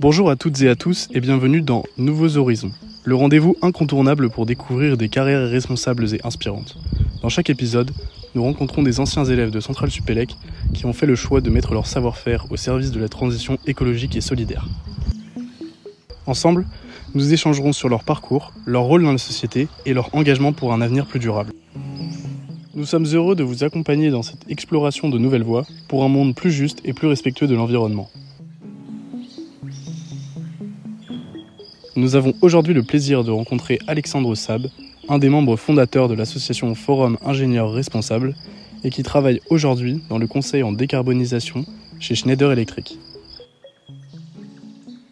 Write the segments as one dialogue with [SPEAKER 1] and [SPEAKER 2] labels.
[SPEAKER 1] Bonjour à toutes et à tous et bienvenue dans Nouveaux Horizons, le rendez-vous incontournable pour découvrir des carrières responsables et inspirantes. Dans chaque épisode, nous rencontrons des anciens élèves de Centrale Supélec qui ont fait le choix de mettre leur savoir-faire au service de la transition écologique et solidaire. Ensemble, nous échangerons sur leur parcours, leur rôle dans la société et leur engagement pour un avenir plus durable. Nous sommes heureux de vous accompagner dans cette exploration de nouvelles voies pour un monde plus juste et plus respectueux de l'environnement. Nous avons aujourd'hui le plaisir de rencontrer Alexandre Sab, un des membres fondateurs de l'association Forum Ingénieurs Responsables et qui travaille aujourd'hui dans le conseil en décarbonisation chez Schneider Electric.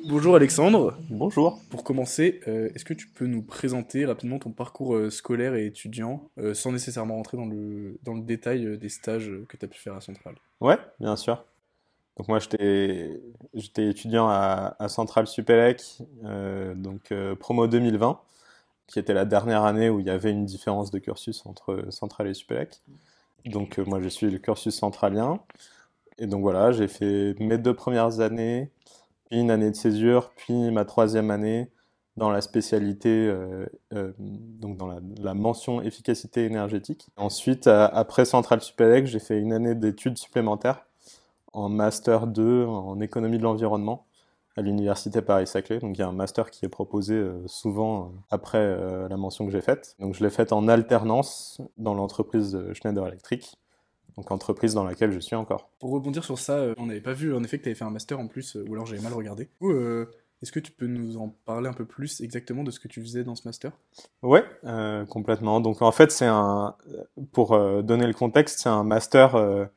[SPEAKER 1] Bonjour Alexandre.
[SPEAKER 2] Bonjour.
[SPEAKER 1] Pour commencer, euh, est-ce que tu peux nous présenter rapidement ton parcours euh, scolaire et étudiant, euh, sans nécessairement rentrer dans le, dans le détail des stages que tu as pu faire à Centrale?
[SPEAKER 2] Ouais, bien sûr. Donc moi, j'étais, étudiant à, à Centrale Supélec, donc promo 2020, qui était la dernière année où il y avait une différence de cursus entre Centrale et Supélec. Donc moi, je suis le cursus centralien. Et donc voilà, j'ai fait mes deux premières années puis une année de césure, puis ma troisième année dans la spécialité, euh, euh, donc dans la, mention efficacité énergétique. Ensuite, après Centrale Supélec, j'ai fait une année d'études supplémentaires en master 2 en économie de l'environnement à l'université Paris-Saclay. Donc il y a un master qui est proposé euh, souvent après la mention que j'ai faite. Donc je l'ai faite en alternance dans l'entreprise Schneider Electric donc entreprise dans laquelle je suis encore.
[SPEAKER 1] Pour rebondir sur ça, euh, on n'avait pas vu en effet que tu avais fait un master en plus, euh, ou alors j'avais mal regardé. Euh, est-ce que tu peux nous en parler un peu plus exactement de ce que tu faisais dans ce master?
[SPEAKER 2] Ouais, complètement. Donc en fait, c'est un, pour donner le contexte, c'est un master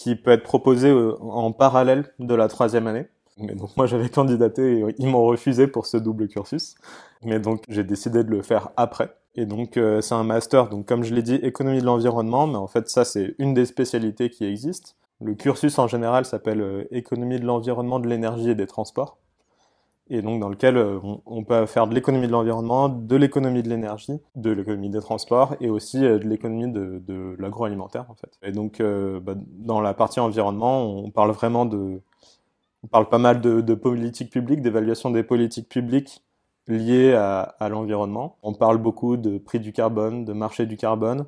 [SPEAKER 2] qui peut être proposé en parallèle de la troisième année. Mais donc moi j'avais candidaté et ils m'ont refusé pour ce double cursus. Mais donc j'ai décidé de le faire après. Et donc euh, c'est un master, donc comme je l'ai dit, économie de l'environnement, mais en fait ça c'est une des spécialités qui existent. Le cursus en général s'appelle euh, économie de l'environnement, de l'énergie et des transports. Et donc dans lequel euh, on, peut faire de l'économie de l'environnement, de l'économie de l'énergie, de l'économie des transports et aussi de l'économie de, l'agroalimentaire en fait. Et donc bah, dans la partie environnement, on parle vraiment de, on parle pas mal de, de politique publique, d'évaluation des politiques publiques liées à, l'environnement. On parle beaucoup de prix du carbone, de marché du carbone.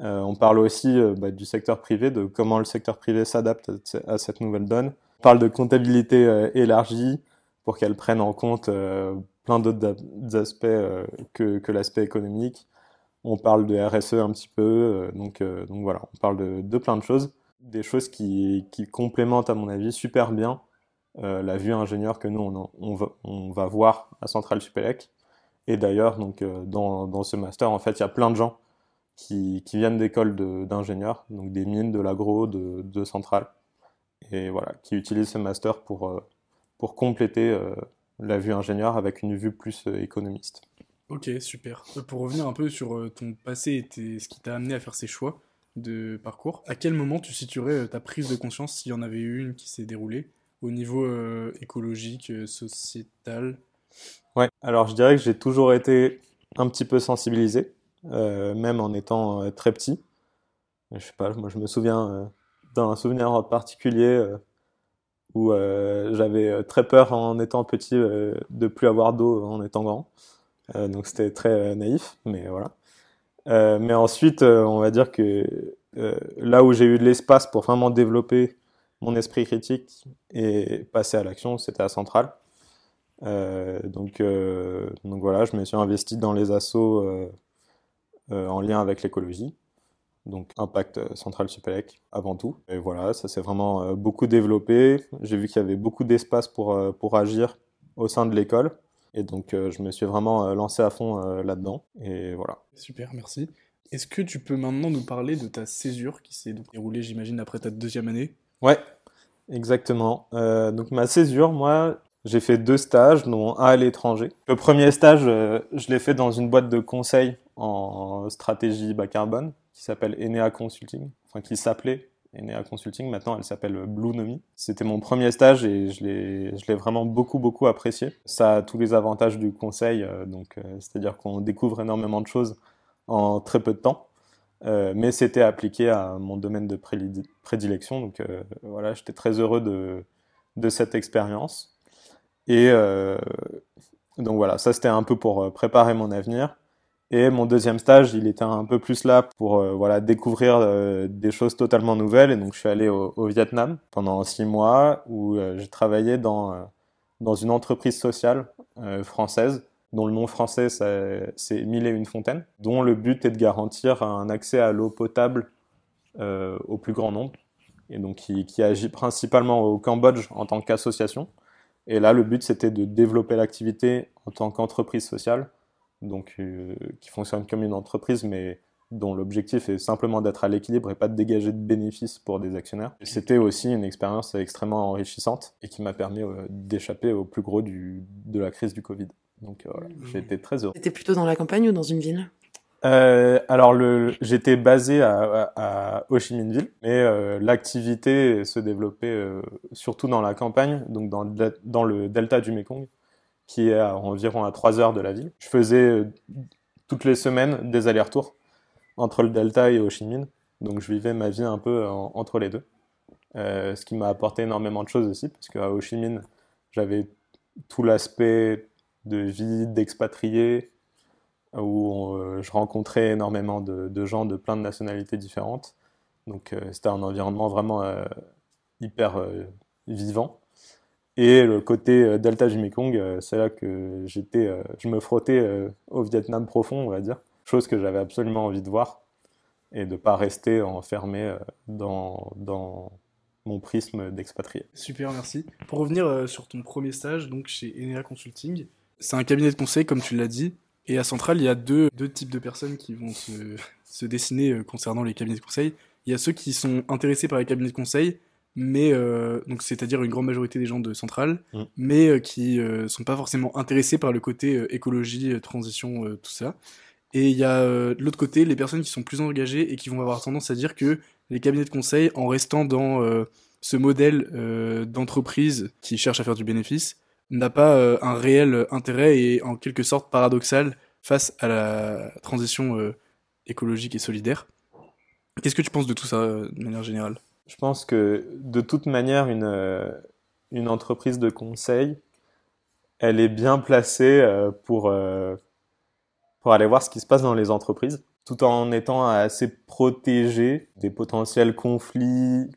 [SPEAKER 2] Euh, on parle aussi euh, bah, du secteur privé, de comment le secteur privé s'adapte à, cette nouvelle donne. On parle de comptabilité euh, élargie pour qu'elle prenne en compte euh, plein d'autres aspects que, que l'aspect économique. On parle de RSE un petit peu, donc, donc voilà, on parle de, de plein de choses, des choses qui, qui complémentent à mon avis super bien euh, la vue ingénieur que nous on, on, va, on va, voir à Centrale Supélec. Et d'ailleurs, donc euh, dans, dans, ce master, en fait, il y a plein de gens qui, qui viennent d'écoles d'ingénieurs, donc des mines, de l'agro, de, de Centrale, et voilà, qui utilisent ce master pour, euh, pour compléter la vue ingénieur avec une vue plus économiste.
[SPEAKER 1] Ok, super. Pour revenir un peu sur ton passé et ce qui t'a amené à faire ces choix de parcours, à quel moment tu situerais ta prise de conscience, s'il y en avait eu une qui s'est déroulée, au niveau euh, écologique, euh, sociétal?
[SPEAKER 2] Ouais, alors je dirais que j'ai toujours été un petit peu sensibilisé, euh, même en étant très petit. Je sais pas, moi je me souviens d'un souvenir particulier où j'avais très peur en étant petit de plus avoir d'eau en étant grand. donc c'était très naïf, mais voilà. mais ensuite, on va dire que là où j'ai eu de l'espace pour vraiment développer mon esprit critique et passer à l'action, c'était à Centrale. Euh, donc, euh, donc voilà, je me suis investi dans les assos euh, en lien avec l'écologie. Donc Impact Central Supélec avant tout. Et voilà, ça s'est vraiment beaucoup développé. J'ai vu qu'il y avait beaucoup d'espace pour, pour agir au sein de l'école. Et donc je me suis vraiment lancé à fond là-dedans. Et voilà.
[SPEAKER 1] Super, merci. Est-ce que tu peux maintenant nous parler de ta césure qui s'est déroulée, j'imagine, après ta deuxième année?
[SPEAKER 2] Ouais, exactement. Euh, donc ma césure, moi, j'ai fait deux stages, dont un à l'étranger. Le premier stage, euh, je l'ai fait dans une boîte de conseil en stratégie bas carbone qui s'appelle Enea Consulting, enfin qui s'appelait Enea Consulting. Maintenant, elle s'appelle Blue Nomi. C'était mon premier stage et je l'ai, vraiment beaucoup, beaucoup apprécié. Ça a tous les avantages du conseil, euh, donc c'est-à-dire qu'on découvre énormément de choses en très peu de temps. Euh, mais c'était appliqué à mon domaine de prédilection. Donc euh, voilà, j'étais très heureux de, de cette expérience. Et donc voilà, ça c'était un peu pour préparer mon avenir. Et mon deuxième stage, il était un peu plus là pour euh, voilà découvrir euh, des choses totalement nouvelles. Et donc je suis allé au, Vietnam pendant six mois où euh, j'ai travaillé dans dans une entreprise sociale française dont le nom français c'est Mille et une fontaines, dont le but est de garantir un accès à l'eau potable au plus grand nombre. Et donc qui agit principalement au Cambodge en tant qu'association. Et là, le but c'était de développer l'activité en tant qu'entreprise sociale donc euh, qui fonctionne comme une entreprise, mais dont l'objectif est simplement d'être à l'équilibre et pas de dégager de bénéfices pour des actionnaires. C'était aussi une expérience extrêmement enrichissante et qui m'a permis euh, d'échapper au plus gros du, de la crise du Covid. Donc euh, voilà, mmh. j'ai été très heureux.
[SPEAKER 3] C'était plutôt dans la campagne ou dans une ville?
[SPEAKER 2] Euh, alors j'étais basé à, à, Ho Chi Minh Ville, mais euh, l'activité se développait euh, surtout dans la campagne, donc dans, dans le delta du Mekong qui est à environ à 3 heures de la ville. Je faisais euh, toutes les semaines des allers-retours entre le Delta et Ho Chi Minh, donc je vivais ma vie un peu entre les deux. Euh, ce qui m'a apporté énormément de choses aussi, parce qu'à Ho Chi Minh, j'avais tout l'aspect de vie d'expatrié, où euh, je rencontrais énormément de, gens de plein de nationalités différentes. Donc c'était un environnement vraiment hyper vivant. Et le côté euh, delta du Mekong, euh, c'est là que j'étais, euh, je me frottais au Vietnam profond, on va dire, chose que j'avais absolument envie de voir et de pas rester enfermé dans, dans mon prisme d'expatrié.
[SPEAKER 1] Super, merci. Pour revenir sur ton premier stage, donc chez Enea Consulting, c'est un cabinet de conseil, comme tu l'as dit, et à Centrale, il y a deux, deux types de personnes qui vont se, se dessiner concernant les cabinets de conseil. Il y a ceux qui sont intéressés par les cabinets de conseil mais euh, donc c'est-à-dire une grande majorité des gens de Centrale, mm. mais euh, qui euh, sont pas forcément intéressés par le côté écologie, transition, tout ça. Et il y a de l'autre côté les personnes qui sont plus engagées et qui vont avoir tendance à dire que les cabinets de conseil, en restant dans ce modèle d'entreprise qui cherche à faire du bénéfice, n'a pas un réel intérêt et en quelque sorte paradoxal face à la transition écologique et solidaire. Qu'est-ce que tu penses de tout ça de manière générale?
[SPEAKER 2] Je pense que de toute manière, une, euh, une entreprise de conseil, elle est bien placée euh, pour, euh, pour aller voir ce qui se passe dans les entreprises, tout en étant assez protégée des potentiels conflits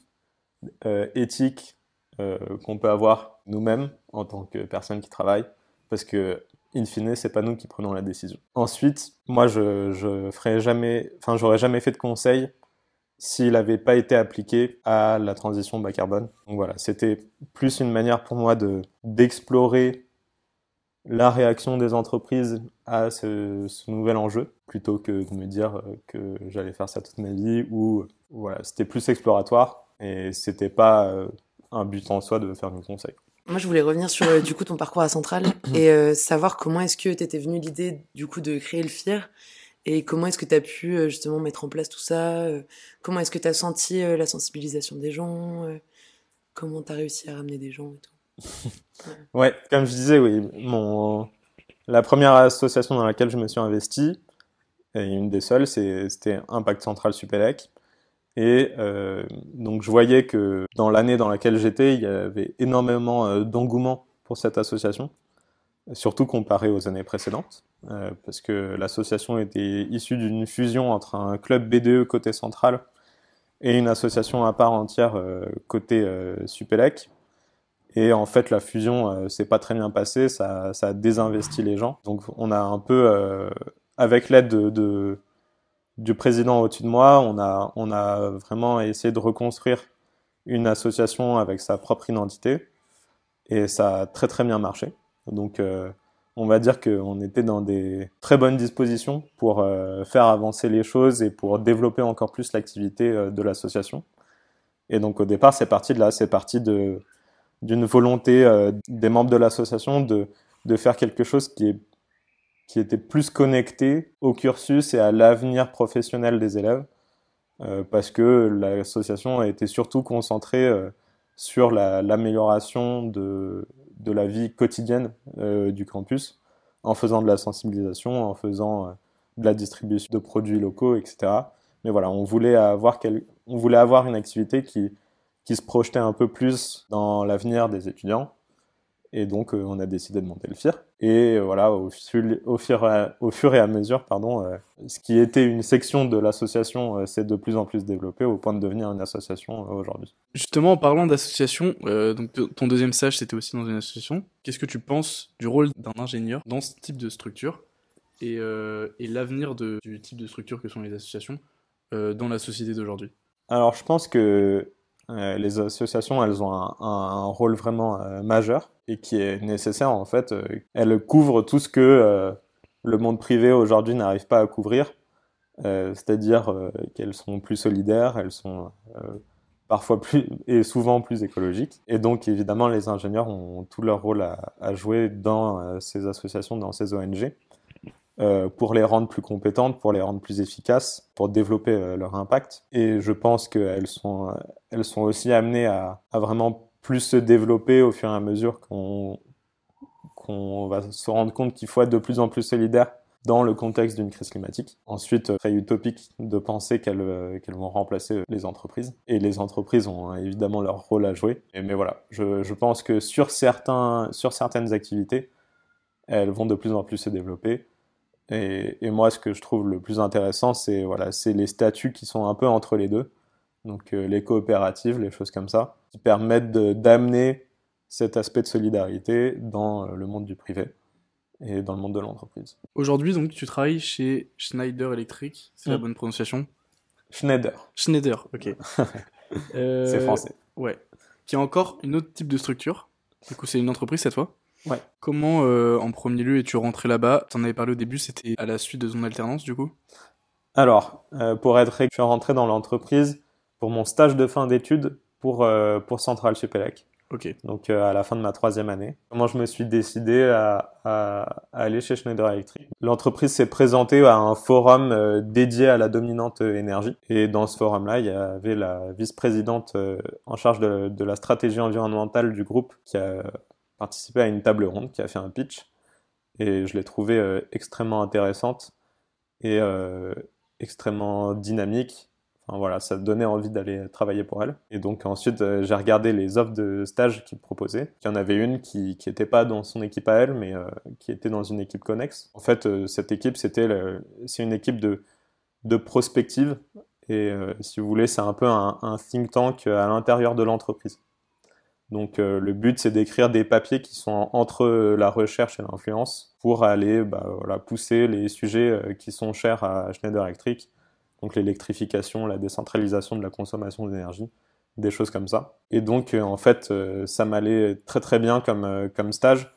[SPEAKER 2] éthiques qu'on peut avoir nous-mêmes en tant que personnes qui travaillent, parce que in fine, c'est pas nous qui prenons la décision. Ensuite, moi, je, je jamais, enfin, j'aurais jamais fait de conseil s'il n'avait pas été appliqué à la transition bas carbone. Donc voilà, c'était plus une manière pour moi de d'explorer la réaction des entreprises à ce, nouvel enjeu plutôt que de me dire que j'allais faire ça toute ma vie ou voilà, c'était plus exploratoire et c'était pas euh, un but en soi de faire du conseil.
[SPEAKER 3] Moi, je voulais revenir sur euh, du coup ton parcours à Centrale et euh, savoir comment est-ce que tu étais venu l'idée du coup de créer le FIR et comment est-ce que tu as pu euh, justement mettre en place tout ça euh, Comment est-ce que tu as senti euh, la sensibilisation des gens Comment tu as réussi à ramener des gens et
[SPEAKER 2] ouais. comme je disais, oui, mon... la première association dans laquelle je me suis investi, et une des seules, c'était Impact Central Supélec. Et donc je voyais que dans l'année dans laquelle j'étais, il y avait énormément d'engouement pour cette association, surtout comparé aux années précédentes. Euh, parce que l'association était issue d'une fusion entre un club BDE côté central et une association à part entière euh, côté euh, Supélec. Et en fait, la fusion euh, s'est pas très bien passée, ça, a désinvesti les gens. Donc, on a un peu, avec l'aide de, de, du président au-dessus de moi, on a, on a vraiment essayé de reconstruire une association avec sa propre identité. Et ça a très très bien marché. Donc, on va dire qu'on était dans des très bonnes dispositions pour euh, faire avancer les choses et pour développer encore plus l'activité euh, de l'association. Et donc au départ, c'est parti de là, c'est parti de d'une volonté euh, des membres de l'association de, de faire quelque chose qui est qui était plus connecté au cursus et à l'avenir professionnel des élèves, parce que l'association a été surtout concentrée sur l'amélioration de, de la vie quotidienne euh, du campus, en faisant de la sensibilisation, en faisant euh, de la distribution de produits locaux, etc. Mais voilà, on voulait avoir, voulait avoir une activité qui, qui se projetait un peu plus dans l'avenir des étudiants Et donc, euh, on a décidé de monter le FIR. Et euh, voilà, au, au, fur, au fur et à mesure, pardon, euh, ce qui était une section de l'association s'est de plus en plus développé au point de devenir une association aujourd'hui.
[SPEAKER 1] Justement, en parlant d'association, donc ton deuxième stage, c'était aussi dans une association. Qu'est-ce que tu penses du rôle d'un ingénieur dans ce type de structure et, et l'avenir du type de structure que sont les associations dans la société d'aujourd'hui?
[SPEAKER 2] Alors, je pense que euh, les associations, elles ont un, rôle vraiment euh, majeur et qui est nécessaire en fait. Euh, elles couvrent tout ce que le monde privé aujourd'hui n'arrive pas à couvrir, c'est-à-dire qu'elles sont plus solidaires, elles sont parfois plus et souvent plus écologiques. Et donc évidemment, les ingénieurs ont tout leur rôle à jouer dans ces associations, dans ces ONG. Euh, pour les rendre plus compétentes, pour les rendre plus efficaces, pour développer euh, leur impact. Et je pense qu'elles sont, elles sont aussi amenées à, vraiment plus se développer au fur et à mesure qu'on va se rendre compte qu'il faut être de plus en plus solidaire dans le contexte d'une crise climatique. Ensuite, très utopique de penser qu'elles vont remplacer les entreprises. Et les entreprises ont évidemment leur rôle à jouer. Mais voilà, je, je pense que sur, certains, sur certaines activités, elles vont de plus en plus se développer. Et, et, moi, ce que je trouve le plus intéressant, c'est voilà, c'est les statuts qui sont un peu entre les deux. Donc euh, les coopératives, les choses comme ça, qui permettent d'amener cet aspect de solidarité dans euh, le monde du privé et dans le monde de l'entreprise.
[SPEAKER 1] Aujourd'hui, donc, tu travailles chez Schneider Electric, c'est la mm. bonne prononciation
[SPEAKER 2] Schneider.
[SPEAKER 1] Schneider, ok.
[SPEAKER 2] euh, c'est français.
[SPEAKER 1] Ouais. Qui a encore une autre type de structure. Du coup, c'est une entreprise cette fois
[SPEAKER 2] Ouais.
[SPEAKER 1] Comment, euh, en premier lieu, es-tu rentré là-bas? T'en avais parlé au début, c'était à la suite de ton alternance, du coup?
[SPEAKER 2] Alors, euh, pour être je suis rentré dans l'entreprise pour mon stage de fin d'études pour, euh, pour Central Supélec.
[SPEAKER 1] Ok.
[SPEAKER 2] Donc, à la fin de ma troisième année. Comment je me suis décidé à, à, aller chez Schneider Electric L'entreprise s'est présentée à un forum dédié à la dominante énergie. Et dans ce forum-là, il y avait la vice-présidente en charge de, de la stratégie environnementale du groupe qui a participé à une table ronde qui a fait un pitch et je l'ai trouvé euh, extrêmement intéressante et euh, extrêmement dynamique. Enfin voilà, ça donnait envie d'aller travailler pour elle. Et donc ensuite, euh, j'ai regardé les offres de stage qu'ils proposaient. Il y en avait une qui n'était pas dans son équipe à elle, mais qui était dans une équipe connexe. En fait, cette équipe, c'était c'est une équipe de, de prospective. Et si vous voulez, c'est un peu un think tank à l'intérieur de l'entreprise. Donc euh, le but c'est d'écrire des papiers qui sont entre la recherche et l'influence pour aller bah, pousser les sujets euh, qui sont chers à Schneider Electric, donc l'électrification, la décentralisation de la consommation d'énergie, des choses comme ça. Et donc euh, en fait ça m'allait très très bien comme, comme stage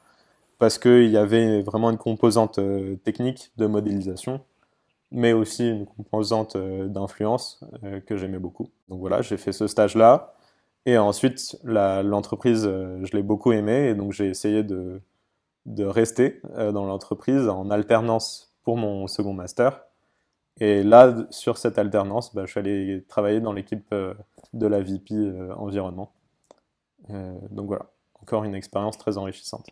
[SPEAKER 2] parce qu'il y avait vraiment une composante technique de modélisation mais aussi une composante d'influence que j'aimais beaucoup. Donc voilà, j'ai fait ce stage-là. Et ensuite, l'entreprise, euh, je l'ai beaucoup aimée et donc j'ai essayé de, de rester euh, dans l'entreprise en alternance pour mon second master. Et là, sur cette alternance, bah, je suis allé travailler dans l'équipe euh, de la VP environnement. donc voilà, encore une expérience très enrichissante.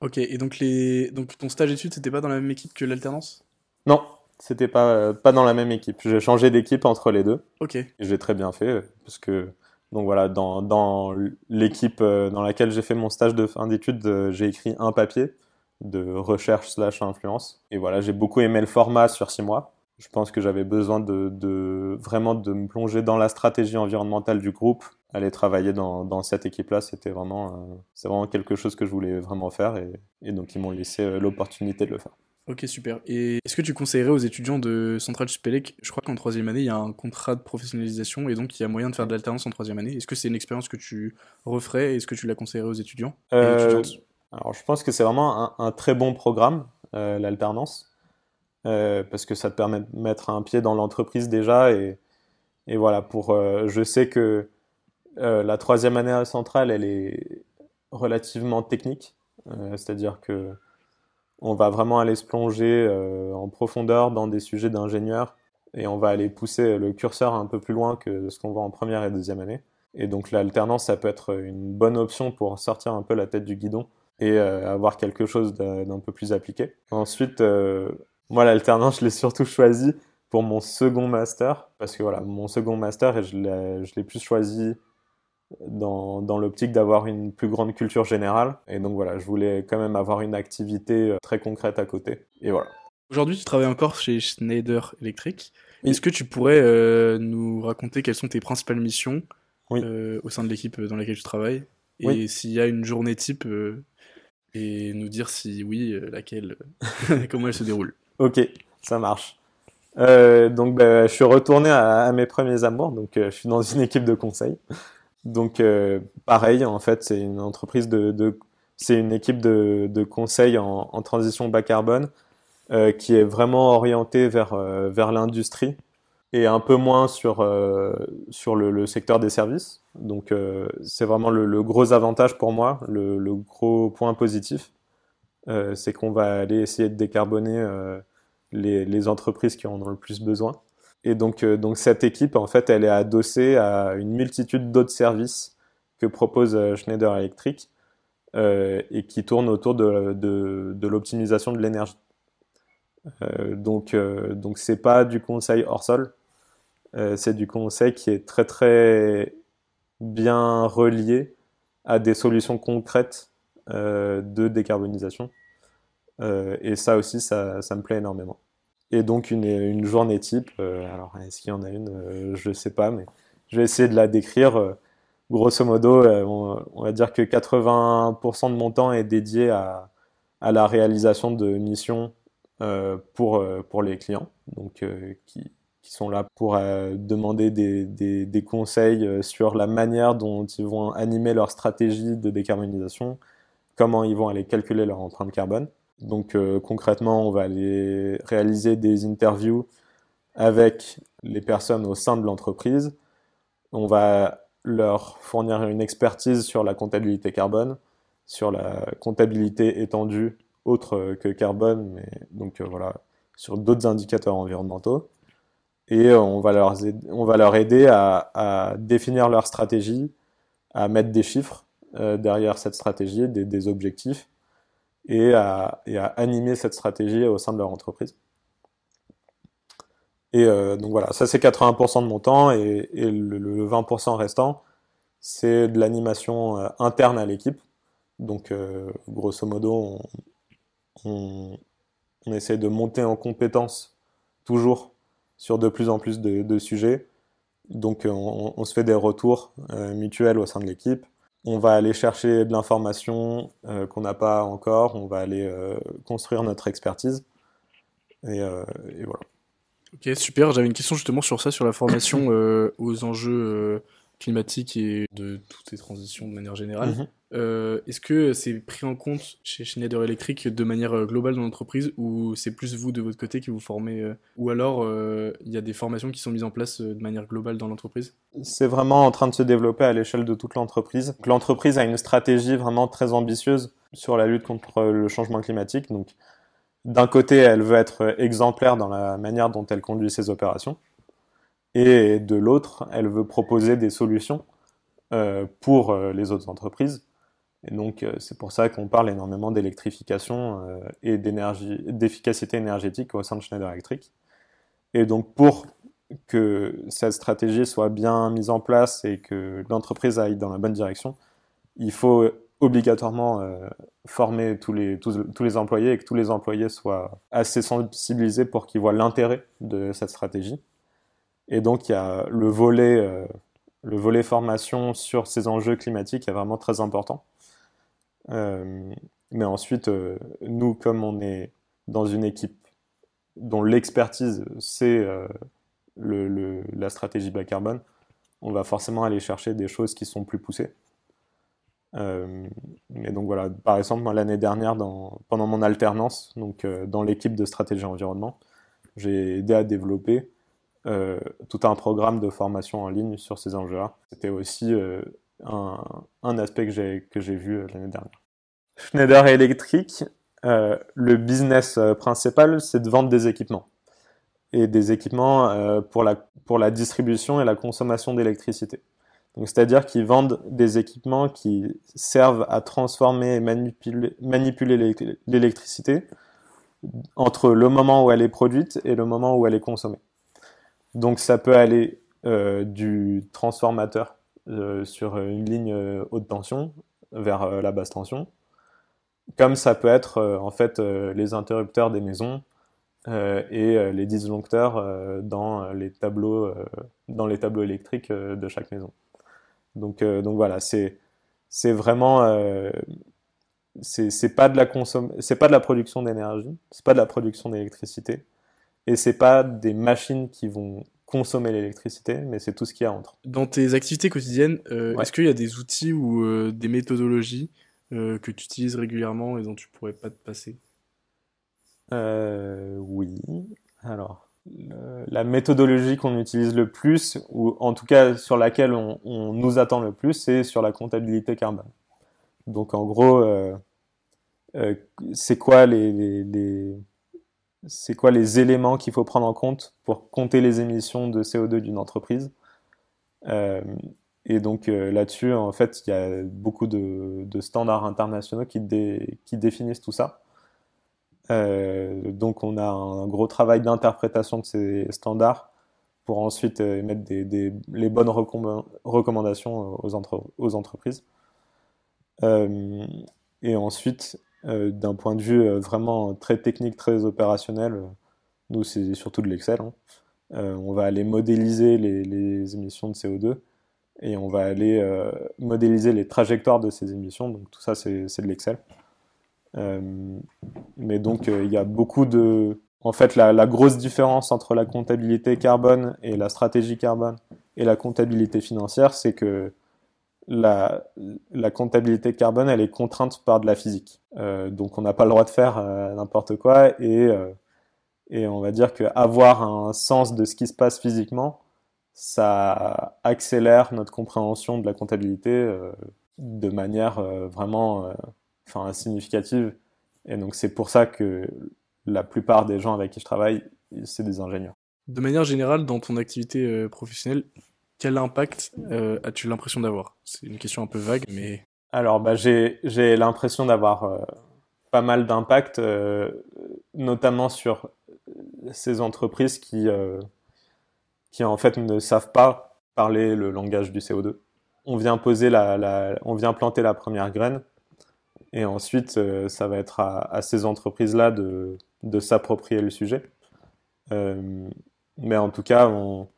[SPEAKER 1] Ok, et donc, les... donc ton stage d'études, c'était pas dans la même équipe que l'alternance?
[SPEAKER 2] Non, c'était pas, pas dans la même équipe. J'ai changé d'équipe entre les deux.
[SPEAKER 1] Ok.
[SPEAKER 2] J'ai très bien fait, parce que donc voilà, dans, l'équipe euh, dans laquelle j'ai fait mon stage de fin d'études, euh, j'ai écrit un papier de recherche slash influence. Et voilà, j'ai beaucoup aimé le format sur six mois. Je pense que j'avais besoin de, vraiment de me plonger dans la stratégie environnementale du groupe. Aller travailler dans, cette équipe-là, c'était vraiment, euh, vraiment quelque chose que je voulais vraiment faire et, et donc ils m'ont laissé l'opportunité de le faire.
[SPEAKER 1] Ok, super. Et est-ce que tu conseillerais aux étudiants de Central Supélec, je crois qu'en troisième année, il y a un contrat de professionnalisation et donc il y a moyen de faire de l'alternance en troisième année. Est-ce que c'est une expérience que tu referais Est-ce que tu la conseillerais aux étudiants
[SPEAKER 2] euh, Alors, je pense que c'est vraiment un, très bon programme, euh, l'alternance, euh, parce que ça te permet de mettre un pied dans l'entreprise déjà. Et, et voilà, pour, je sais que la troisième année à Central, elle est relativement technique, c'est-à-dire que on va vraiment aller se plonger euh, en profondeur dans des sujets d'ingénieur et on va aller pousser le curseur un peu plus loin que ce qu'on voit en première et deuxième année. Et donc l'alternance, ça peut être une bonne option pour sortir un peu la tête du guidon et euh, avoir quelque chose d'un peu plus appliqué. Ensuite, euh, moi l'alternance, je l'ai surtout choisi pour mon second master parce que voilà, mon second master, je l'ai plus choisi dans, dans l'optique d'avoir une plus grande culture générale. Et donc voilà, je voulais quand même avoir une activité euh, très concrète à côté. Et voilà.
[SPEAKER 1] Aujourd'hui, tu travailles encore chez Schneider Electric. Est-ce que tu pourrais euh, nous raconter quelles sont tes principales missions
[SPEAKER 2] Oui.
[SPEAKER 1] euh, au sein de l'équipe dans laquelle tu travailles? Et
[SPEAKER 2] Oui.
[SPEAKER 1] s'il y a une journée type euh, et nous dire si oui, laquelle, comment elle se déroule.
[SPEAKER 2] Ok, ça marche. Donc, bah, je suis retourné à, à mes premiers amours. Donc, je suis dans une équipe de conseil. Donc, euh, pareil, en fait, c'est une entreprise de, c'est une équipe de, conseil en, transition bas carbone euh, qui est vraiment orientée vers euh, vers l'industrie et un peu moins sur sur le, secteur des services. Donc, c'est vraiment le, gros avantage pour moi, le, gros point positif, c'est qu'on va aller essayer de décarboner les entreprises qui en ont le plus besoin. Et donc, euh, donc cette équipe, en fait, elle est adossée à une multitude d'autres services que propose euh, Schneider Electric euh, et qui tournent autour de, l'optimisation de l'énergie. Donc, euh, donc c'est pas du conseil hors sol, c'est du conseil qui est très très bien relié à des solutions concrètes de décarbonisation. Et ça aussi, ça, ça me plaît énormément. Et donc une, journée type, euh, alors est-ce qu'il y en a une euh, Je sais pas, mais je vais essayer de la décrire. Euh, grosso modo, on, va dire que 80% de mon temps est dédié à, la réalisation de missions pour, pour les clients, donc qui, sont là pour demander des, des, conseils sur la manière dont ils vont animer leur stratégie de décarbonisation, comment ils vont aller calculer leur empreinte carbone. Donc euh, concrètement, on va aller réaliser des interviews avec les personnes au sein de l'entreprise. On va leur fournir une expertise sur la comptabilité carbone, sur la comptabilité étendue autre que carbone, mais donc euh, voilà, sur d'autres indicateurs environnementaux. Et euh, on va leur aider, à, définir leur stratégie, à mettre des chiffres derrière cette stratégie, des objectifs, et à, animer cette stratégie au sein de leur entreprise. Et euh, donc voilà, ça c'est 80% de mon temps et, le, le 20% restant, c'est de l'animation euh, interne à l'équipe. Donc euh, grosso modo, on, essaie de monter en compétences toujours sur de plus en plus de, sujets. Donc on, se fait des retours mutuels au sein de l'équipe. On va aller chercher de l'information euh, qu'on n'a pas encore. On va aller euh, construire notre expertise. Et, euh, et voilà.
[SPEAKER 1] Ok, super. J'avais une question justement sur ça, sur la formation aux enjeux climatiques et de toutes ces transitions de manière générale.
[SPEAKER 2] Mhm.
[SPEAKER 1] Euh, Est-ce que c'est pris en compte chez Schneider Electric de manière euh, globale dans l'entreprise ou c'est plus vous de votre côté qui vous formez euh, Ou alors euh, il y a des formations qui sont mises en place de manière globale dans l'entreprise?
[SPEAKER 2] C'est vraiment en train de se développer à l'échelle de toute l'entreprise. L'entreprise a une stratégie vraiment très ambitieuse sur la lutte contre le changement climatique. Donc, d'un côté, elle veut être exemplaire dans la manière dont elle conduit ses opérations. Et de l'autre, elle veut proposer des solutions euh, pour euh, les autres entreprises. Et donc, euh, c'est pour ça qu'on parle énormément d'électrification et d'efficacité énergétique au sein de Schneider Electric. Et donc, pour que cette stratégie soit bien mise en place et que l'entreprise aille dans la bonne direction, il faut obligatoirement former tous les employés et que tous les employés soient assez sensibilisés pour qu'ils voient l'intérêt de cette stratégie. Et donc, il y a le volet, euh, le volet formation sur ces enjeux climatiques est vraiment très important. Euh, mais ensuite, euh, nous, comme on est dans une équipe dont l'expertise, c'est le, la stratégie bas carbone, on va forcément aller chercher des choses qui sont plus poussées. Mais donc voilà, par exemple, l'année dernière, pendant mon alternance, donc dans l'équipe de stratégie environnement, j'ai aidé à développer euh, tout un programme de formation en ligne sur ces enjeux-là. C'était aussi euh, un, aspect que j'ai vu euh, l'année dernière. Schneider Electric, le business principal, c'est de vendre des équipements et des équipements pour la pour la distribution et la consommation d'électricité. C'est-à-dire qu'ils vendent des équipements qui servent à transformer et manipuler, manipuler l'électricité entre le moment où elle est produite et le moment où elle est consommée. Donc, ça peut aller euh, du transformateur sur une ligne haute tension vers la basse tension, comme ça peut être en fait les interrupteurs des maisons et les disjoncteurs dans les tableaux dans les tableaux électriques de chaque maison. Donc donc voilà, c'est c'est vraiment c'est pas de la c'est pas de la production d'énergie c'est pas de la production d'électricité et c'est pas des machines qui vont consommer l'électricité mais c'est tout ce qu'il y a entre.
[SPEAKER 1] Dans tes activités quotidiennes euh, est-ce qu'il y a des outils ou euh, des méthodologies euh, que tu utilises régulièrement et dont tu pourrais pas te passer?
[SPEAKER 2] Oui. Alors la méthodologie qu'on utilise le plus ou en tout cas sur laquelle on, on nous attend le plus c'est sur la comptabilité carbone. Donc en gros, c'est quoi les, c'est quoi les éléments qu'il faut prendre en compte pour compter les émissions de CO2 d'une entreprise? Euh, et donc là-dessus, en fait, il y a beaucoup de, standards internationaux qui, définissent tout ça. donc on a un gros travail d'interprétation de ces standards pour ensuite émettre des, les bonnes recommandations aux, entreprises. et ensuite, euh, d'un point de vue euh, vraiment très technique, très opérationnel, euh, nous c'est surtout de l'Excel. Hein. on va aller modéliser les, émissions de CO2 et on va aller modéliser les trajectoires de ces émissions. Donc tout ça c'est de l'Excel. mais donc il y a beaucoup de... En fait la, grosse différence entre la comptabilité carbone et la stratégie carbone et la comptabilité financière, c'est que la, comptabilité carbone, elle est contrainte par de la physique. Euh, donc on n'a pas le droit de faire euh, n'importe quoi et, euh, et on va dire qu'avoir un sens de ce qui se passe physiquement, ça accélère notre compréhension de la comptabilité de manière vraiment significative. Et donc c'est pour ça que la plupart des gens avec qui je travaille, c'est des ingénieurs.
[SPEAKER 1] De manière générale, dans ton activité professionnelle, quel impact euh, as-tu l'impression d'avoir? C'est une question un peu vague, mais...
[SPEAKER 2] Alors, bah, j'ai l'impression d'avoir euh, pas mal d'impact, euh, notamment sur ces entreprises qui, qui, en fait, ne savent pas parler le langage du CO2. On vient, poser la, on vient planter la première graine, et ensuite, ça va être à, à ces entreprises-là de, de s'approprier le sujet. mais en tout cas, on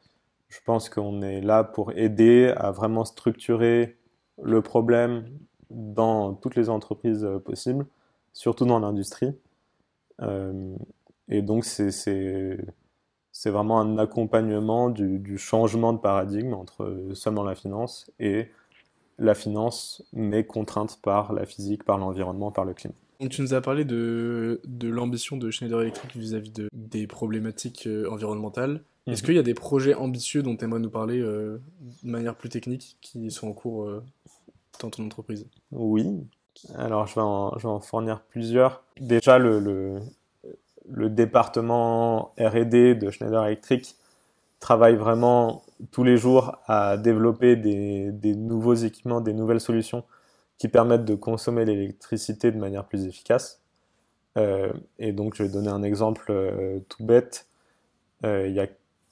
[SPEAKER 2] je pense qu'on est là pour aider à vraiment structurer le problème dans toutes les entreprises euh, possibles, surtout dans l'industrie. Euh, et donc, c'est vraiment un accompagnement du, changement de paradigme entre seulement la finance et la finance, mais contrainte par la physique, par l'environnement, par le climat.
[SPEAKER 1] Tu nous as parlé de, l'ambition de Schneider Electric vis-à-vis de, des problématiques euh, Est-ce mhm. qu'il y a des projets ambitieux dont tu aimerais nous parler euh, de manière plus technique qui sont en cours euh, dans ton entreprise?
[SPEAKER 2] Oui. Alors, je vais, en, je vais en fournir plusieurs. Déjà, le, le, le département RD de Schneider Electric travaille vraiment tous les jours à développer des, des, nouveaux équipements, des nouvelles solutions qui permettent de consommer l'électricité de manière plus efficace. Euh, et donc, je vais donner un exemple euh, tout bête. Euh, il y a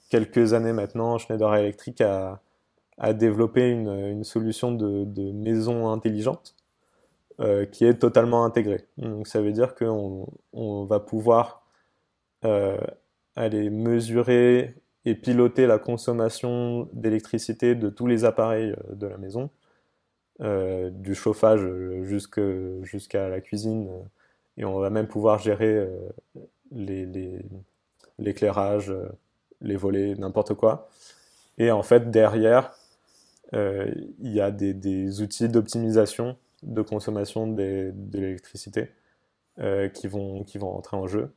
[SPEAKER 2] quelques années maintenant, Schneider Electric a, a développé une, solution de, maison intelligente euh, qui est totalement intégrée. Donc ça veut dire qu'on on va pouvoir euh, aller mesurer et piloter la consommation d'électricité de tous les appareils euh, de la maison, du chauffage jusqu'à la cuisine, et on va même pouvoir gérer l'éclairage. Les volets, n'importe quoi. Et en fait, derrière, euh, il y a des, des outils d'optimisation de consommation de l'électricité euh, qui, vont, qui vont entrer en jeu.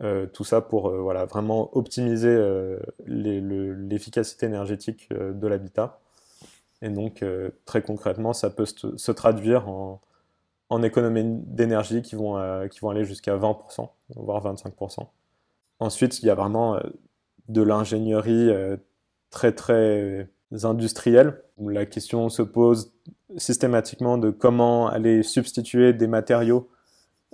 [SPEAKER 2] Euh, tout ça pour voilà, vraiment optimiser l'efficacité énergétique de l'habitat. Et donc, très concrètement, ça peut se, se traduire en, en économies d'énergie qui, vont qui vont aller jusqu'à 20%, voire 25%. Ensuite, il y a vraiment de l'ingénierie euh, très très industrielle, la question se pose systématiquement de comment aller substituer des matériaux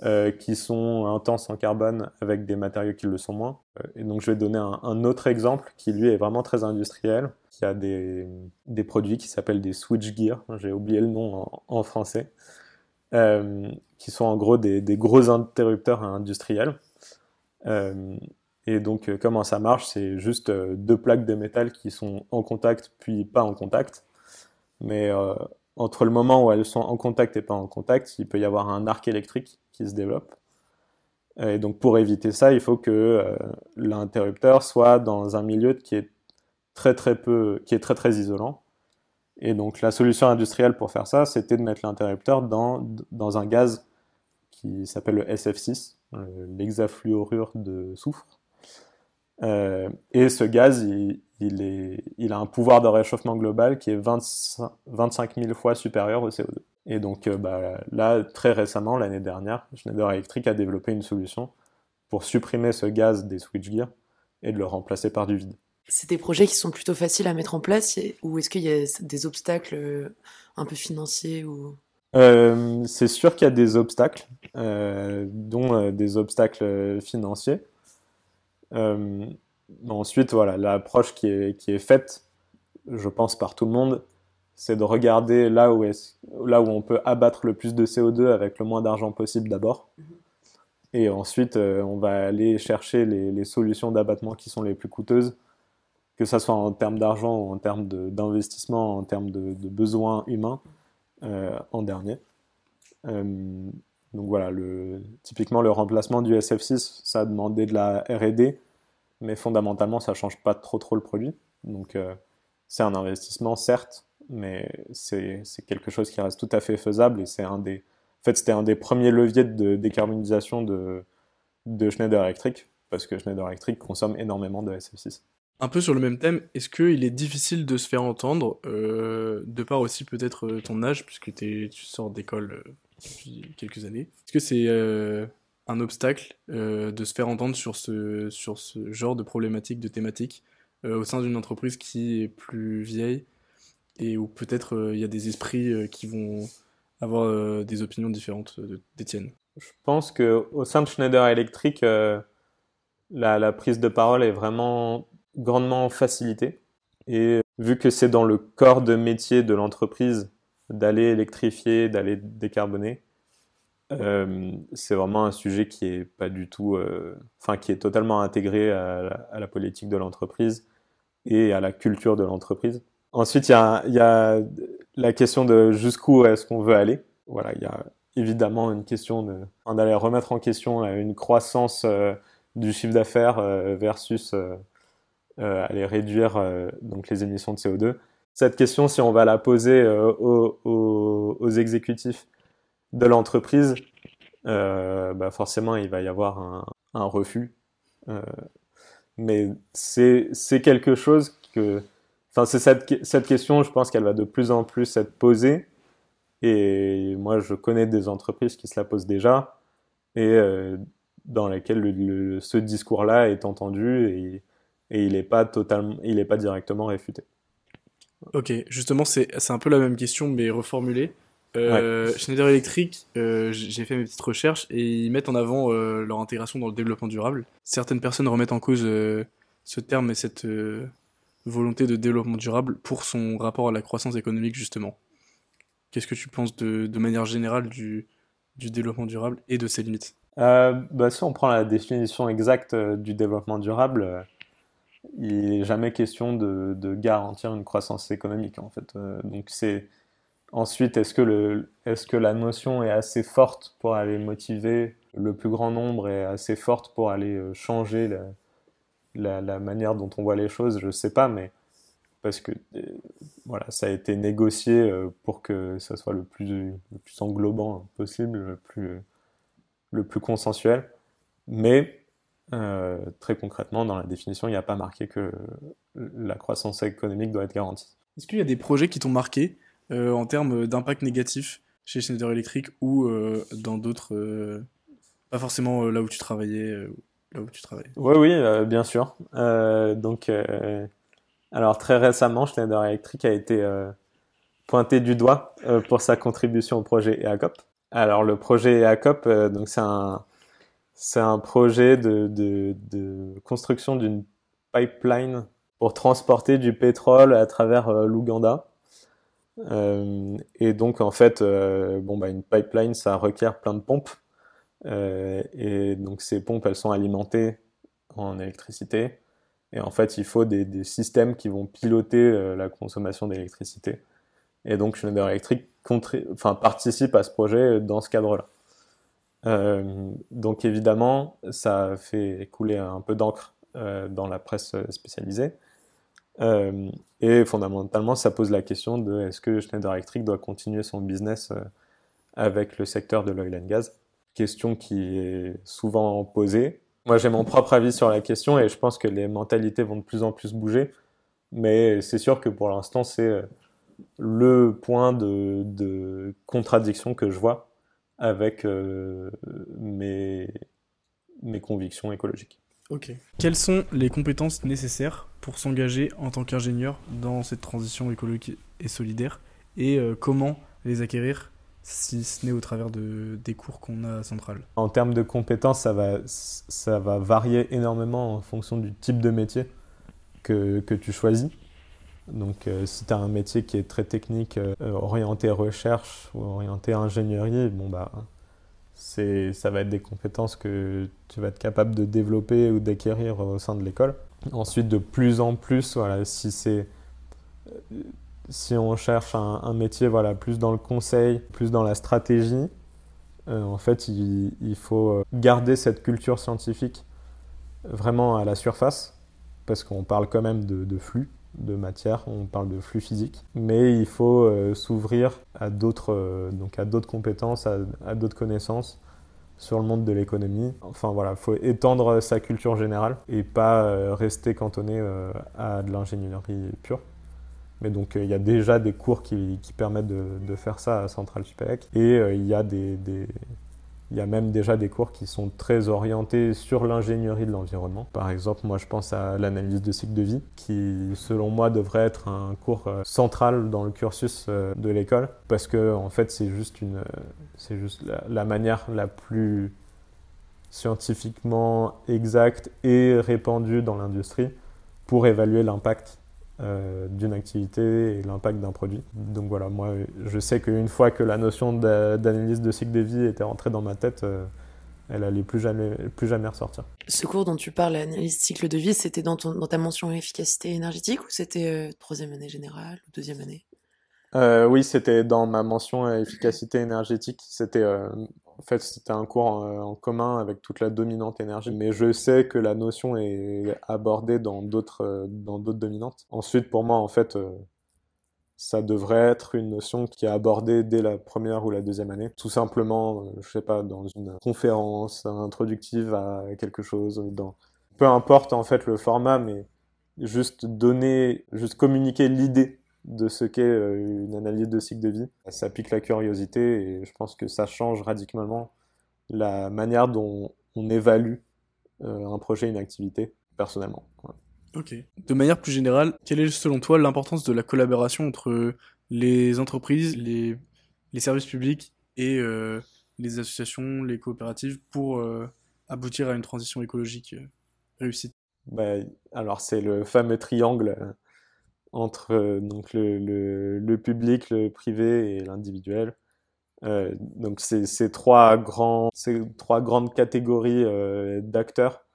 [SPEAKER 2] euh, qui sont intenses en carbone avec des matériaux qui le sont moins. Euh, et donc je vais donner un, autre exemple qui lui est vraiment très industriel, qui a des, des produits qui s'appellent des switchgear, j'ai oublié le nom en, français, qui sont en gros des, gros interrupteurs industriels. Et donc euh, comment ça marche C'est juste deux plaques de métal qui sont en contact puis pas en contact. Mais entre le moment où elles sont en contact et pas en contact, il peut y avoir un arc électrique qui se développe. Et donc pour éviter ça, il faut que euh, l'interrupteur soit dans un milieu qui est très très peu, qui est très très isolant. Et donc la solution industrielle pour faire ça, c'était de mettre l'interrupteur dans, dans un gaz qui s'appelle le SF6, euh, l'hexafluorure de soufre. Euh, et ce gaz, il, il, est, il a un pouvoir de réchauffement global qui est 25, 25 000 fois supérieur au CO2. Et donc euh, bah, là, très récemment, l'année dernière, Schneider Electric a développé une solution pour supprimer ce gaz des switchgear et de le remplacer par du vide.
[SPEAKER 3] C'est des projets qui sont plutôt faciles à mettre en place ou est-ce qu'il y a des obstacles euh, un peu financiers ou...
[SPEAKER 2] Euh, c'est sûr qu'il y a des obstacles, euh, dont euh, des obstacles financiers. Ensuite, voilà, l'approche qui est, qui est faite, je pense, par tout le monde, c'est de regarder là où, est là où on peut abattre le plus de CO2 avec le moins d'argent possible d'abord. Mhm. Et ensuite, euh, on va aller chercher les, les solutions d'abattement qui sont les plus coûteuses, que ce soit en termes d'argent ou en termes d'investissement, en termes de, de besoins humains, euh, en dernier. Euh, donc voilà, typiquement le remplacement du SF6, ça a demandé de la R&D, mais fondamentalement, ça change pas trop trop le produit. Donc euh, c'est un investissement, certes, mais c'est quelque chose qui reste tout à fait faisable et c'est un des, en fait, c'était un des premiers leviers de décarbonisation de Schneider Electric parce que Schneider Electric consomme énormément de SF6.
[SPEAKER 1] Un peu sur le même thème, est-ce qu'il est difficile de se faire entendre, euh, de part aussi peut-être euh, ton âge, puisque tu sors d'école euh, depuis quelques années Est-ce que c'est un obstacle de se faire entendre sur ce, genre de problématique, de thématique, au sein d'une entreprise qui est plus vieille et où peut-être il y a des esprits qui vont avoir des opinions différentes des tiennes.
[SPEAKER 2] Je pense que au sein de Schneider Electric, la, prise de parole est vraiment grandement facilitée. Et vu que c'est dans le corps de métier de l'entreprise d'aller électrifier, d'aller décarboner, euh, c'est vraiment un sujet qui est pas du tout, euh, qui est totalement intégré à la, politique de l'entreprise et à la culture de l'entreprise. Ensuite, il y a, y a, la question de jusqu'où est-ce qu'on veut aller. Voilà, il y a évidemment une question d'aller remettre en question une croissance euh, du chiffre d'affaires euh, versus euh, euh, aller réduire donc les émissions de CO2. Cette question, si on va la poser aux, aux, exécutifs de l'entreprise, bah forcément, il va y avoir un, refus. mais c'est quelque chose que Enfin, c'est cette, question, je pense qu'elle va de plus en plus être posée. Et moi, je connais des entreprises qui se la posent déjà et euh, dans lesquelles le, le, ce discours-là est entendu et, et il n'est pas totalement, il est pas directement réfuté.
[SPEAKER 1] Ok, justement, c'est un peu la même question, mais reformulée. Euh, ouais. Schneider Electric, euh, j'ai fait mes petites recherches et ils mettent en avant euh, leur intégration dans le développement durable. Certaines personnes remettent en cause euh, ce terme et cette volonté de développement durable pour son rapport à la croissance économique, justement. Qu'est-ce que tu penses de, de manière générale du, du, développement durable et de ses limites?
[SPEAKER 2] Bah, Si on prend la définition exacte du développement durable, il n'est jamais question de, garantir une croissance économique, en fait. Euh, donc c'est... Ensuite, est-ce que, est la notion est assez forte pour aller motiver le plus grand nombre et assez forte pour aller euh, changer la, manière dont on voit les choses, je sais pas, mais parce que euh, voilà, ça a été négocié pour que ça soit le plus, le plus englobant possible, le plus, le plus consensuel. Mais euh, très concrètement, dans la définition, il n'y a pas marqué que la croissance économique doit être garantie.
[SPEAKER 1] Est-ce qu'il y a des projets qui t'ont marqué euh, en termes d'impact négatif chez Schneider Electric ou euh, dans d'autres, pas forcément là où tu travaillais là où tu travailles
[SPEAKER 2] Oui, oui, bien sûr. Donc, alors très récemment, Schneider Electric a été pointé du doigt pour sa contribution au projet EACOP. Alors le projet EACOP, donc c'est un c'est un projet de, construction d'une pipeline pour transporter du pétrole à travers euh, l'Ouganda. Euh, et donc en fait, euh, bon bah une pipeline, ça requiert plein de pompes. Et donc ces pompes, elles sont alimentées en électricité. Et en fait, il faut des, des systèmes qui vont piloter la consommation d'électricité. Et donc Schneider Electric participe à ce projet dans ce cadre-là. Euh, donc évidemment, ça fait couler un peu d'encre euh, dans la presse spécialisée. Euh, et fondamentalement, ça pose la question de est-ce que Schneider Electric doit continuer son business avec le secteur de l'oil and gas? Question qui est souvent posée. Moi, j'ai mon propre avis sur la question et je pense que les mentalités vont de plus en plus bouger. Mais c'est sûr que pour l'instant, c'est le point de, contradiction que je vois avec euh, mes, mes convictions écologiques.
[SPEAKER 1] Ok. Quelles sont les compétences nécessaires pour s'engager en tant qu'ingénieur dans cette transition écologique et solidaire et euh, comment les acquérir si ce n'est au travers de, des cours qu'on a à Centrale?
[SPEAKER 2] En termes de compétences, ça va, ça va varier énormément en fonction du type de métier que, que tu choisis. Donc euh, si tu as un métier qui est très technique, euh, orienté recherche ou orienté ingénierie, bon bah c'est ça va être des compétences que tu vas être capable de développer ou d'acquérir au sein de l'école. Ensuite, de plus en plus, voilà, si c'est si on cherche un, métier voilà plus dans le conseil, plus dans la stratégie, euh, en fait, il, faut garder cette culture scientifique vraiment à la surface parce qu'on parle quand même de, flux de matière, on parle de flux physique, mais il faut euh, s'ouvrir à d'autres euh, compétences, à, d'autres connaissances sur le monde de l'économie. Enfin voilà, il faut étendre sa culture générale et pas euh, rester cantonné à de l'ingénierie pure. Mais donc il y a déjà des cours qui, permettent de, faire ça à Centrale Supélec et il y a des il y a même déjà des cours qui sont très orientés sur l'ingénierie de l'environnement. Par exemple, moi je pense à l'analyse de cycle de vie, qui selon moi devrait être un cours central dans le cursus de l'école, parce que en fait c'est juste la, la, manière la plus scientifiquement exacte et répandue dans l'industrie pour évaluer l'impact euh, d'une activité et l'impact d'un produit. Donc voilà, moi je sais qu'une fois que la notion d'analyse de cycle de vie était rentrée dans ma tête, euh, elle allait plus jamais, plus jamais ressortir.
[SPEAKER 3] Ce cours dont tu parles, l'analyse cycle de vie, c'était dans, dans, ta mention efficacité énergétique ou c'était euh, troisième année générale ou deuxième année?
[SPEAKER 2] Euh, oui, c'était dans ma mention efficacité énergétique. C'était euh, en fait c'était un cours en, en, commun avec toute la dominante énergie. Mais je sais que la notion est abordée dans d'autres dans d'autres dominantes. Ensuite, pour moi, en fait, euh, ça devrait être une notion qui est abordée dès la première ou la deuxième année. Tout simplement, euh, je sais pas, dans une conférence introductive à quelque chose, dans peu importe en fait le format, mais juste donner, juste communiquer l'idée de ce qu'est une analyse de cycle de vie. Ça pique la curiosité et je pense que ça change radicalement la manière dont on évalue un projet, une activité, personnellement. Ouais.
[SPEAKER 1] Ok. De manière plus générale, quelle est selon toi l'importance de la collaboration entre les entreprises, les, les services publics et euh, les associations, les coopératives pour euh, aboutir à une transition écologique euh, réussie?
[SPEAKER 2] Bah, Alors c'est le fameux triangle entre euh, donc le, le, public, le privé et l'individuel. Euh, donc ces trois grands, ces trois grandes catégories euh, d'acteurs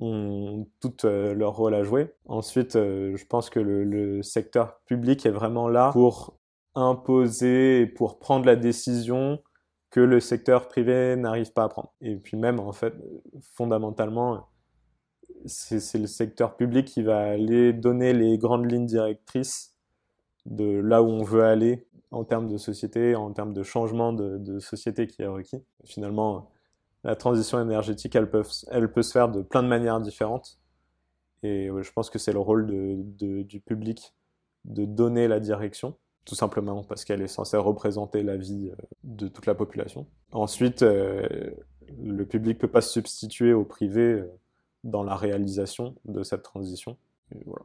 [SPEAKER 2] ont toutes leur rôle à jouer. Ensuite, je pense que le, le, secteur public est vraiment là pour imposer et pour prendre la décision que le secteur privé n'arrive pas à prendre. Et puis même en fait, fondamentalement, c'est le secteur public qui va aller donner les grandes lignes directrices de là où on veut aller en termes de société, en termes de changement de, société qui est requis. Finalement, la transition énergétique, elle peut, elle peut se faire de plein de manières différentes. Et ouais, je pense que c'est le rôle du public de donner la direction, tout simplement parce qu'elle est censée représenter la vie de toute la population. Ensuite, euh, le public peut pas se substituer au privé dans la réalisation de cette transition. Et voilà.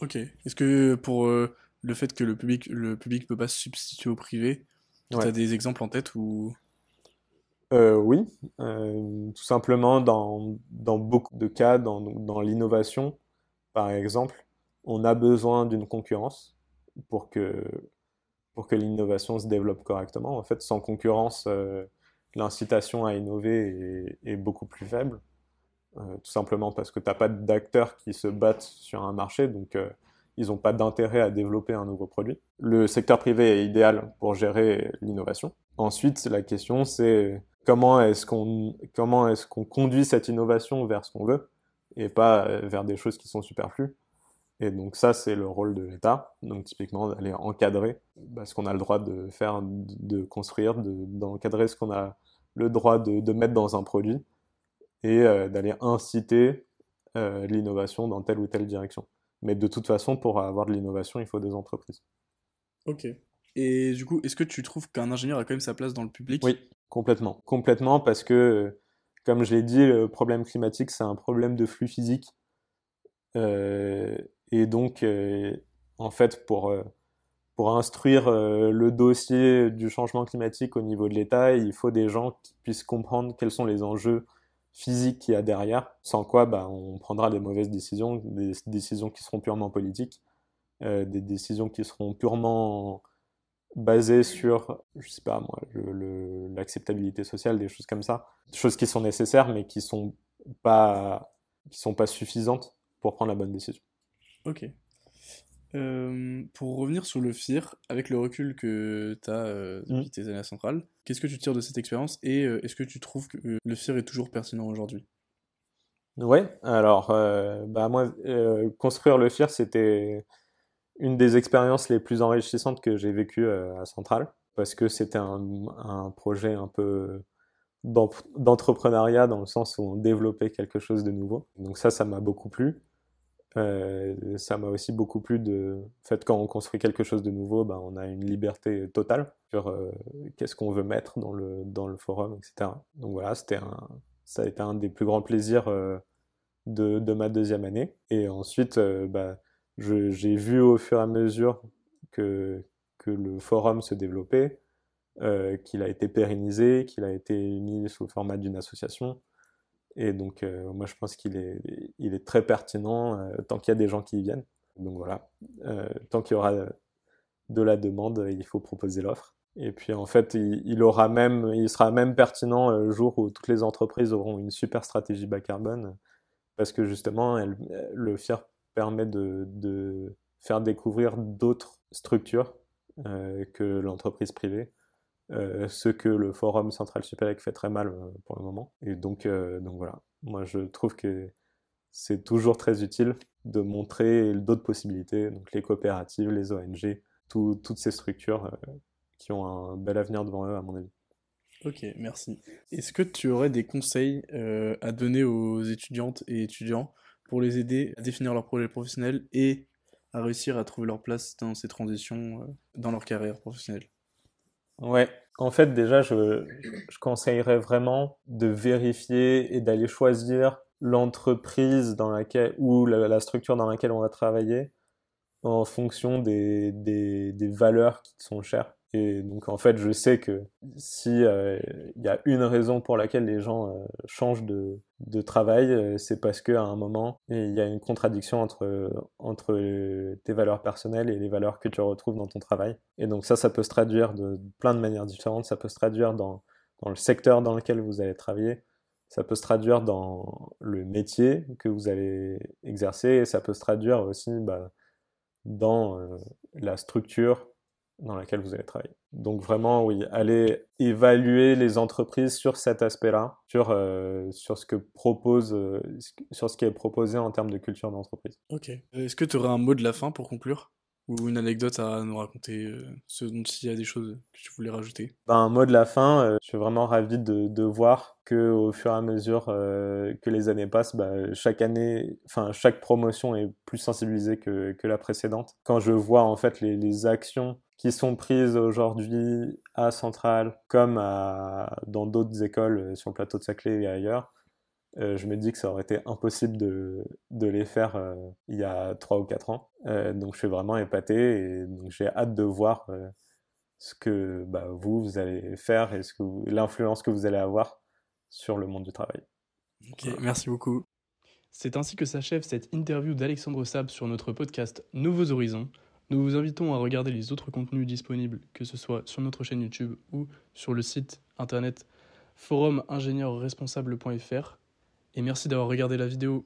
[SPEAKER 1] Ok. Est-ce que pour euh, le fait que le public le public peut pas se substituer au privé, Tu as des exemples en tête ou?
[SPEAKER 2] Euh, Oui, euh, tout simplement dans, dans, beaucoup de cas, dans, dans l'innovation, par exemple, on a besoin d'une concurrence pour que, pour que l'innovation se développe correctement. En fait, sans concurrence, l'incitation à innover est, est, beaucoup plus faible, tout simplement parce que tu n'as pas d'acteurs qui se battent sur un marché, donc ils n'ont pas d'intérêt à développer un nouveau produit. Le secteur privé est idéal pour gérer l'innovation. Ensuite, la question c'est comment est-ce qu'on comment est-ce qu'on conduit cette innovation vers ce qu'on veut et pas euh, vers des choses qui sont superflues. Et donc ça, c'est le rôle de l'État. Donc typiquement d'aller encadrer bah, ce qu'on a le droit de faire, de construire, d'encadrer ce qu'on a le droit de, mettre dans un produit et euh, d'aller inciter euh, l'innovation dans telle ou telle direction. Mais de toute façon, pour avoir de l'innovation, il faut des entreprises.
[SPEAKER 1] Ok. Et du coup, est-ce que tu trouves qu'un ingénieur a quand même sa place dans le public?
[SPEAKER 2] Oui, complètement. Complètement parce que, comme je l'ai dit, le problème climatique, c'est un problème de flux physique. Euh, et donc, euh, en fait, pour, euh, pour instruire euh, le dossier du changement climatique au niveau de l'État, il faut des gens qui puissent comprendre quels sont les enjeux physique qu'il y a derrière, sans quoi bah, on prendra des mauvaises décisions, des décisions qui seront purement politiques, euh, des décisions qui seront purement basées sur, je sais pas moi, l'acceptabilité le, sociale, des choses comme ça, des choses qui sont nécessaires mais qui sont pas qui sont pas suffisantes pour prendre la bonne décision.
[SPEAKER 1] Ok. Euh, pour revenir sur le FIR, avec le recul que tu as euh, depuis mmh. tes années à Centrale, qu'est-ce que tu tires de cette expérience et euh, est-ce que tu trouves que le FIR est toujours pertinent aujourd'hui?
[SPEAKER 2] Ouais, alors bah moi, construire le FIR, c'était une des expériences les plus enrichissantes que j'ai vécues à Centrale parce que c'était un, un, projet un peu d'entrepreneuriat dans le sens où on développait quelque chose de nouveau. Donc ça, ça m'a beaucoup plu. Euh, ça m'a aussi beaucoup plu de en fait quand on construit quelque chose de nouveau ben, on a une liberté totale sur euh, qu'est-ce qu'on veut mettre dans le dans le forum etc donc voilà c'était un ça a été un des plus grands plaisirs euh, de, de, ma deuxième année. Et ensuite bah, j'ai vu au fur et à mesure que que le forum se développait qu'il a été pérennisé qu'il a été mis sous le format d'une association et donc, euh, moi, je pense qu'il est, très pertinent euh, tant qu'il y a des gens qui y viennent. Donc voilà, euh, tant qu'il y aura de la demande, il faut proposer l'offre. Et puis en fait, il, sera même pertinent le jour où toutes les entreprises auront une super stratégie bas carbone, parce que justement, le FIR permet de faire découvrir d'autres structures que l'entreprise privée. Euh, ce que le forum Central Supélec fait très mal euh, pour le moment. Et donc, euh, donc voilà, moi je trouve que c'est toujours très utile de montrer d'autres possibilités, donc les coopératives, les ONG, toutes ces structures qui ont un bel avenir devant eux à mon avis.
[SPEAKER 1] Ok, merci. Est-ce que tu aurais des conseils à donner aux étudiantes et étudiants pour les aider à définir leur projet professionnel et à réussir à trouver leur place dans ces transitions dans leur carrière professionnelle?
[SPEAKER 2] Ouais, en fait, déjà, je, conseillerais vraiment de vérifier et d'aller choisir l'entreprise dans laquelle ou la, structure dans laquelle on va travailler en fonction des valeurs qui sont chères. Et donc en fait, je sais que si il euh, y a une raison pour laquelle les gens euh, changent de, de travail, euh, c'est parce qu'à un moment, il y a une contradiction entre, entre tes valeurs personnelles et les valeurs que tu retrouves dans ton travail. Et donc ça, ça peut se traduire de plein de manières différentes. Ça peut se traduire dans, dans le secteur dans lequel vous allez travailler. Ça peut se traduire dans le métier que vous allez exercer. Et ça peut se traduire aussi bah, dans la structure dans laquelle vous allez travailler. Donc vraiment, oui, allez évaluer les entreprises sur cet aspect-là, sur, euh, sur, ce que propose, euh, sur ce qui est proposé en termes de culture d'entreprise.
[SPEAKER 1] Ok. Est-ce que tu aurais un mot de la fin pour conclure? Ou une anecdote à nous raconter, euh, ce dont il y a des choses que tu voulais rajouter?
[SPEAKER 2] Ben, Un mot de la fin, euh, je suis vraiment ravi de, de voir que au fur et à mesure euh, que les années passent, bah, chaque année, enfin chaque promotion est plus sensibilisée que, que la précédente. Quand je vois en fait les, les actions qui sont prises aujourd'hui à Centrale comme à, dans d'autres écoles sur le plateau de Saclay et ailleurs, euh, je me dis que ça aurait été impossible de, les faire euh, il y a 3 ou 4 ans. Euh, donc je suis vraiment épaté et j'ai hâte de voir ce que bah, vous, vous allez faire et l'influence que vous allez avoir sur le monde du travail.
[SPEAKER 1] Ok, merci beaucoup. C'est ainsi que s'achève cette interview d'Alexandre Sab sur notre podcast Nouveaux Horizons. Nous vous invitons à regarder les autres contenus disponibles, que ce soit sur notre chaîne YouTube ou sur le site internet forumingénieurresponsable.fr. Et merci d'avoir regardé la vidéo.